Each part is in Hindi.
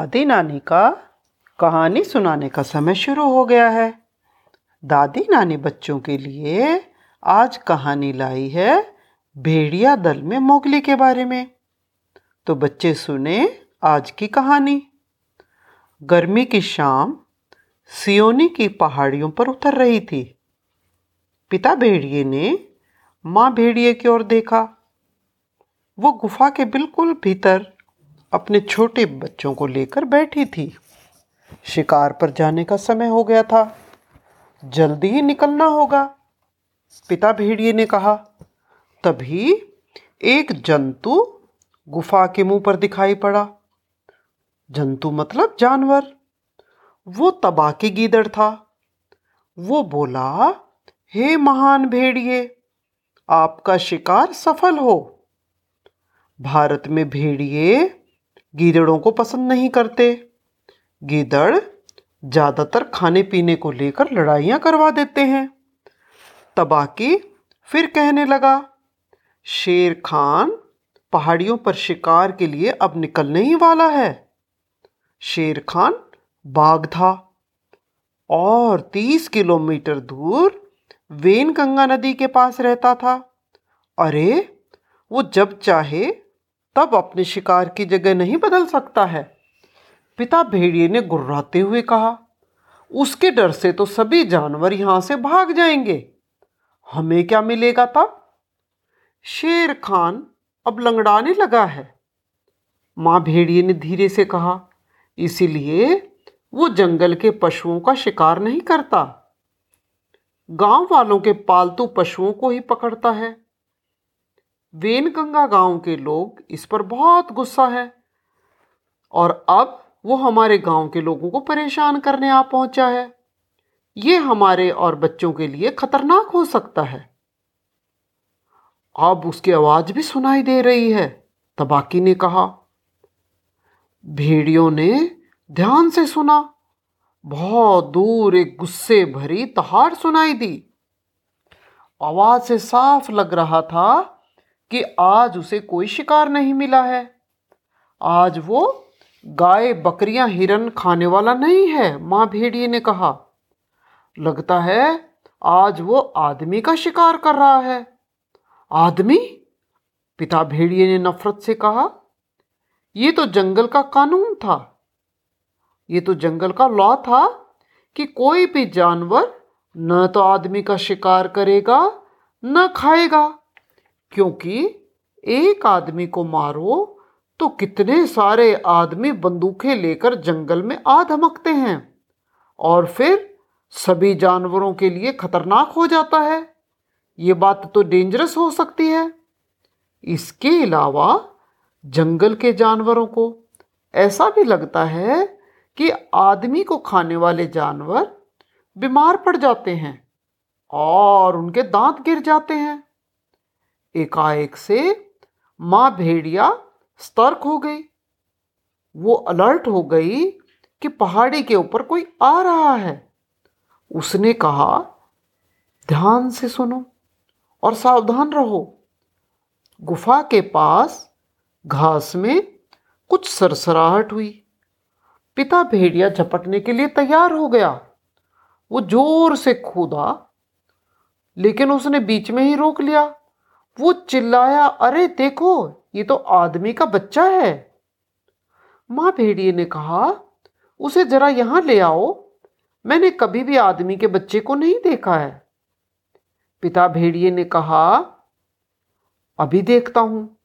दादी नानी का कहानी सुनाने का समय शुरू हो गया है। दादी नानी बच्चों के लिए आज कहानी लाई है भेड़िया दल में मोगली के बारे में। तो बच्चे सुने आज की कहानी। गर्मी की शाम सियोनी की पहाड़ियों पर उतर रही थी। पिता भेड़िए ने माँ भेड़िए की ओर देखा। वो गुफा के बिल्कुल भीतर अपने छोटे बच्चों को लेकर बैठी थी। शिकार पर जाने का समय हो गया था। जल्दी ही निकलना होगा, पिता भेड़िए ने कहा। तभी एक जंतु गुफा के मुँह पर दिखाई पड़ा। जंतु मतलब जानवर। वो तबाकी गीदड़ था। वो बोला, हे महान भेड़िए, आपका शिकार सफल हो। भारत में भेड़िए गीदड़ों को पसंद नहीं करते। गीदड़ ज़्यादातर खाने पीने को लेकर लड़ाइयाँ करवा देते हैं। तबाकी फिर कहने लगा, शेर खान पहाड़ियों पर शिकार के लिए अब निकलने ही वाला है। शेर खान बाघ था और तीस किलोमीटर दूर वेन गंगा नदी के पास रहता था। अरे, वो जब चाहे तब अपने शिकार की जगह नहीं बदल सकता है। पिता भेड़िए ने गुर्राते हुए कहा, उसके डर से तो सभी जानवर यहाँ से भाग जाएँगे। हमें क्या मिलेगा तब? शेर खान अब लंगड़ाने लगा है। माँ भेड़िए ने धीरे से कहा, इसीलिए वो जंगल के पशुओं का शिकार नहीं करता। गाँव वालों के पालतू पशुओं को ही पकड़ता है। वेनगंगा गाँव के लोग इस पर बहुत गुस्सा है। और अब वो हमारे गाँव के लोगों को परेशान करने आ पहुँचा है। ये हमारे और बच्चों के लिए खतरनाक हो सकता है। अब उसकी आवाज़ भी सुनाई दे रही है, तबाकी ने कहा। भेड़ियों ने ध्यान से सुना। बहुत दूर एक गुस्से भरी तहाड़ सुनाई दी। आवाज़ से साफ़ लग रहा था कि आज उसे कोई शिकार नहीं मिला है। आज वो गाय बकरियाँ हिरन खाने वाला नहीं है, माँ भेड़िए ने कहा। लगता है आज वो आदमी का शिकार कर रहा है। आदमी? पिता भेड़िए ने नफरत से कहा। ये तो जंगल का कानून था। ये तो जंगल का लॉ था कि कोई भी जानवर न तो आदमी का शिकार करेगा, न खाएगा। क्योंकि एक आदमी को मारो तो कितने सारे आदमी बंदूकें लेकर जंगल में आ धमकते हैं। और फिर सभी जानवरों के लिए खतरनाक हो जाता है। ये बात तो डेंजरस हो सकती है। इसके अलावा जंगल के जानवरों को ऐसा भी लगता है कि आदमी को खाने वाले जानवर बीमार पड़ जाते हैं और उनके दांत गिर जाते हैं। एकाएक से माँ भेड़िया सतर्क हो गई। वो अलर्ट हो गई कि पहाड़ी के ऊपर कोई आ रहा है। उसने कहा, ध्यान से सुनो और सावधान रहो। गुफा के पास घास में कुछ सरसराहट हुई। पिता भेड़िया झपटने के लिए तैयार हो गया। वो ज़ोर से खोदा लेकिन उसने बीच में ही रोक लिया। वो चिल्लाया, अरे देखो, ये तो आदमी का बच्चा है। माँ भेड़िए ने कहा, उसे जरा यहाँ ले आओ। मैंने कभी भी आदमी के बच्चे को नहीं देखा है। पिता भेड़िए ने कहा, अभी देखता हूँ।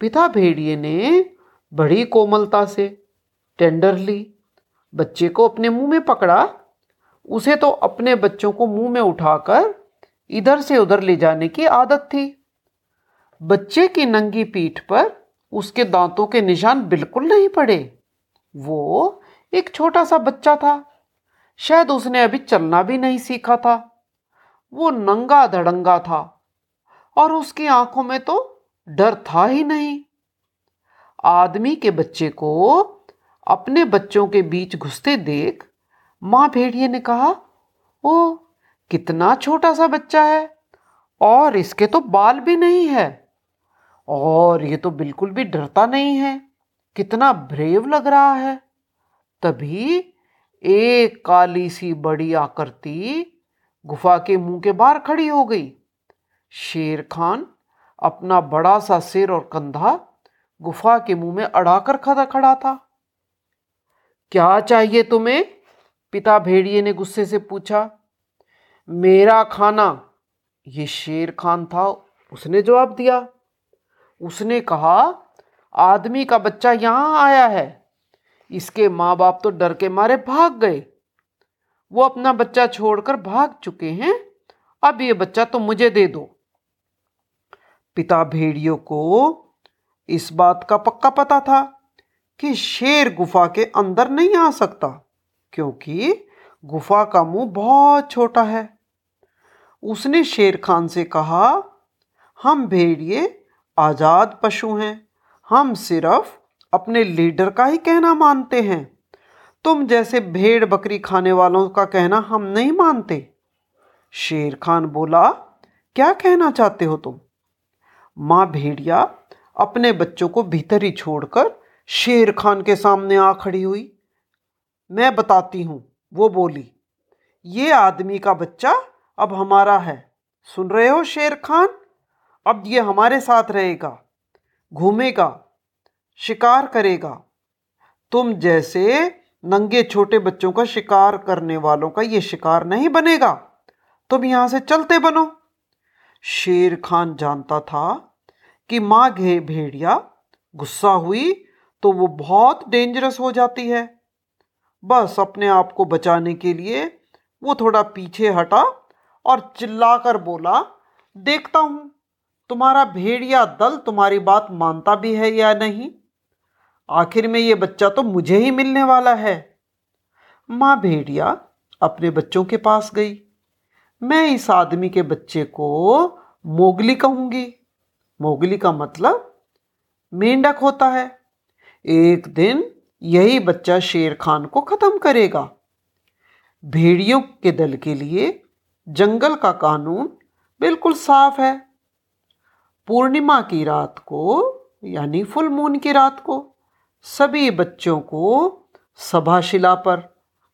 पिता भेड़िए ने बड़ी कोमलता से टेंडरली बच्चे को अपने मुँह में पकड़ा। उसे तो अपने बच्चों को मुँह में उठाकर इधर से उधर ले जाने की आदत थी। बच्चे की नंगी पीठ पर उसके दांतों के निशान बिल्कुल नहीं पड़े। वो एक छोटा सा बच्चा था। शायद उसने अभी चलना भी नहीं सीखा था। वो नंगा धड़ंगा था और उसकी आँखों में तो डर था ही नहीं। आदमी के बच्चे को अपने बच्चों के बीच घुसते देख माँ भेड़िए ने कहा ओ कितना छोटा सा बच्चा है और इसके तो बाल भी नहीं है। और ये तो बिल्कुल भी डरता नहीं है। कितना ब्रेव लग रहा है। तभी एक काली सी बड़ी आकृति गुफा के मुँह के बाहर खड़ी हो गई। शेर खान अपना बड़ा सा सिर और कंधा गुफा के मुँह में अड़ाकर खड़ा खड़ा था। क्या चाहिए तुम्हें? पिता भेड़िए ने गुस्से से पूछा। मेरा खाना। ये शेर खान था, उसने जवाब दिया। उसने कहा, आदमी का बच्चा यहाँ आया है। इसके माँ बाप तो डर के मारे भाग गए। वो अपना बच्चा छोड़कर भाग चुके हैं। अब ये बच्चा तो मुझे दे दो। पिता भेड़ियों को इस बात का पक्का पता था कि शेर गुफा के अंदर नहीं आ सकता, क्योंकि गुफा का मुँह बहुत छोटा है। उसने शेर खान से कहा, हम भेड़िए आज़ाद पशु हैं। हम सिर्फ़ अपने लीडर का ही कहना मानते हैं। तुम जैसे भेड़ बकरी खाने वालों का कहना हम नहीं मानते। शेर खान बोला, क्या कहना चाहते हो तुम? माँ भेड़िया अपने बच्चों को भीतर ही छोड़कर शेर खान के सामने आ खड़ी हुई। मैं बताती हूँ, वो बोली, ये आदमी का बच्चा अब हमारा है। सुन रहे हो शेर खान? अब ये हमारे साथ रहेगा, घूमेगा, शिकार करेगा। तुम जैसे नंगे छोटे बच्चों का शिकार करने वालों का ये शिकार नहीं बनेगा। तुम यहाँ से चलते बनो। शेर खान जानता था कि माँ घे भेड़िया गुस्सा हुई तो वो बहुत डेंजरस हो जाती है। बस अपने आप को बचाने के लिए वो थोड़ा पीछे हटा और चिल्लाकर बोला, देखता हूँ। तुम्हारा भेड़िया दल तुम्हारी बात मानता भी है या नहीं? आखिर में ये बच्चा तो मुझे ही मिलने वाला है। माँ भेड़िया अपने बच्चों के पास गई। मैं इस आदमी के बच्चे को मोगली कहूँगी। मोगली का मतलब मेंढक होता है। एक दिन यही बच्चा शेर खान को खत्म करेगा। भेड़ियों के दल के लिए जंगल का कानून बिल्कुल साफ़ है। पूर्णिमा की रात को, यानी फुल मून की रात को, सभी बच्चों को सभाशिला पर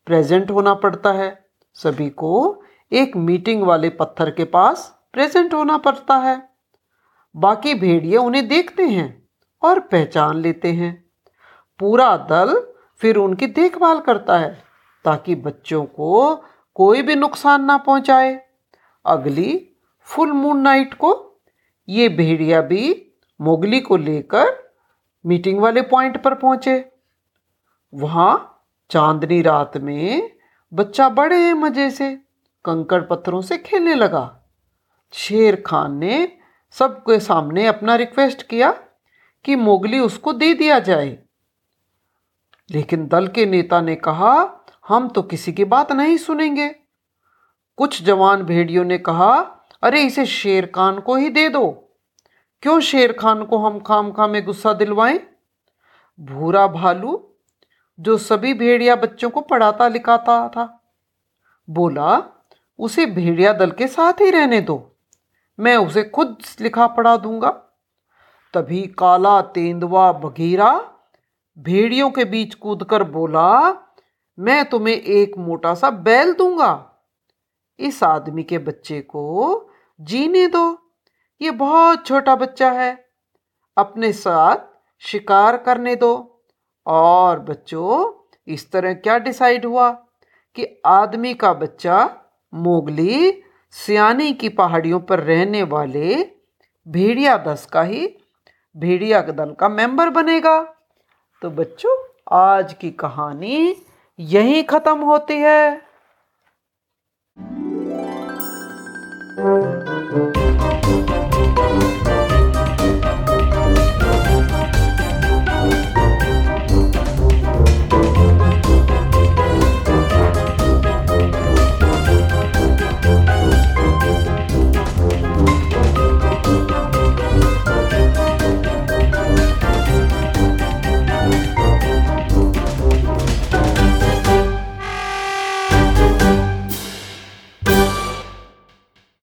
प्रेजेंट होना पड़ता है। सभी को एक मीटिंग वाले पत्थर के पास प्रेजेंट होना पड़ता है। बाकी भेड़िए उन्हें देखते हैं और पहचान लेते हैं। पूरा दल फिर उनकी देखभाल करता है, ताकि बच्चों को कोई भी नुकसान ना पहुँचाए। अगली फुल मून नाइट को ये भेड़िया भी मोगली को लेकर मीटिंग वाले पॉइंट पर पहुँचे। वहाँ चांदनी रात में बच्चा बड़े मज़े से कंकड़ पत्थरों से खेलने लगा। शेर खान ने सबके सामने अपना रिक्वेस्ट किया कि मोगली उसको दे दिया जाए। लेकिन दल के नेता ने कहा, हम तो किसी की बात नहीं सुनेंगे। कुछ जवान भेड़ियों ने कहा अरे इसे शेर खान को ही दे दो। क्यों शेर खान को हम खाम खा में गुस्सा दिलवाएँ? भूरा भालू, जो सभी भेड़िया बच्चों को पढ़ाता लिखाता था। बोला, उसे भेड़िया दल के साथ ही रहने दो। मैं उसे खुद लिखा पढ़ा दूँगा। तभी काला तेंदुआ बघीरा भेड़ियों के बीच कूदकर बोला, मैं तुम्हें एक मोटा सा बैल दूँगा। इस आदमी के बच्चे को जीने दो। ये बहुत छोटा बच्चा है। अपने साथ शिकार करने दो। और बच्चों, इस तरह क्या डिसाइड हुआ कि आदमी का बच्चा मोगली सियानी की पहाड़ियों पर रहने वाले भेड़िया दस का ही भेड़िया दल का मेंबर बनेगा। तो बच्चों, आज की कहानी यहीं ख़त्म होती है। Música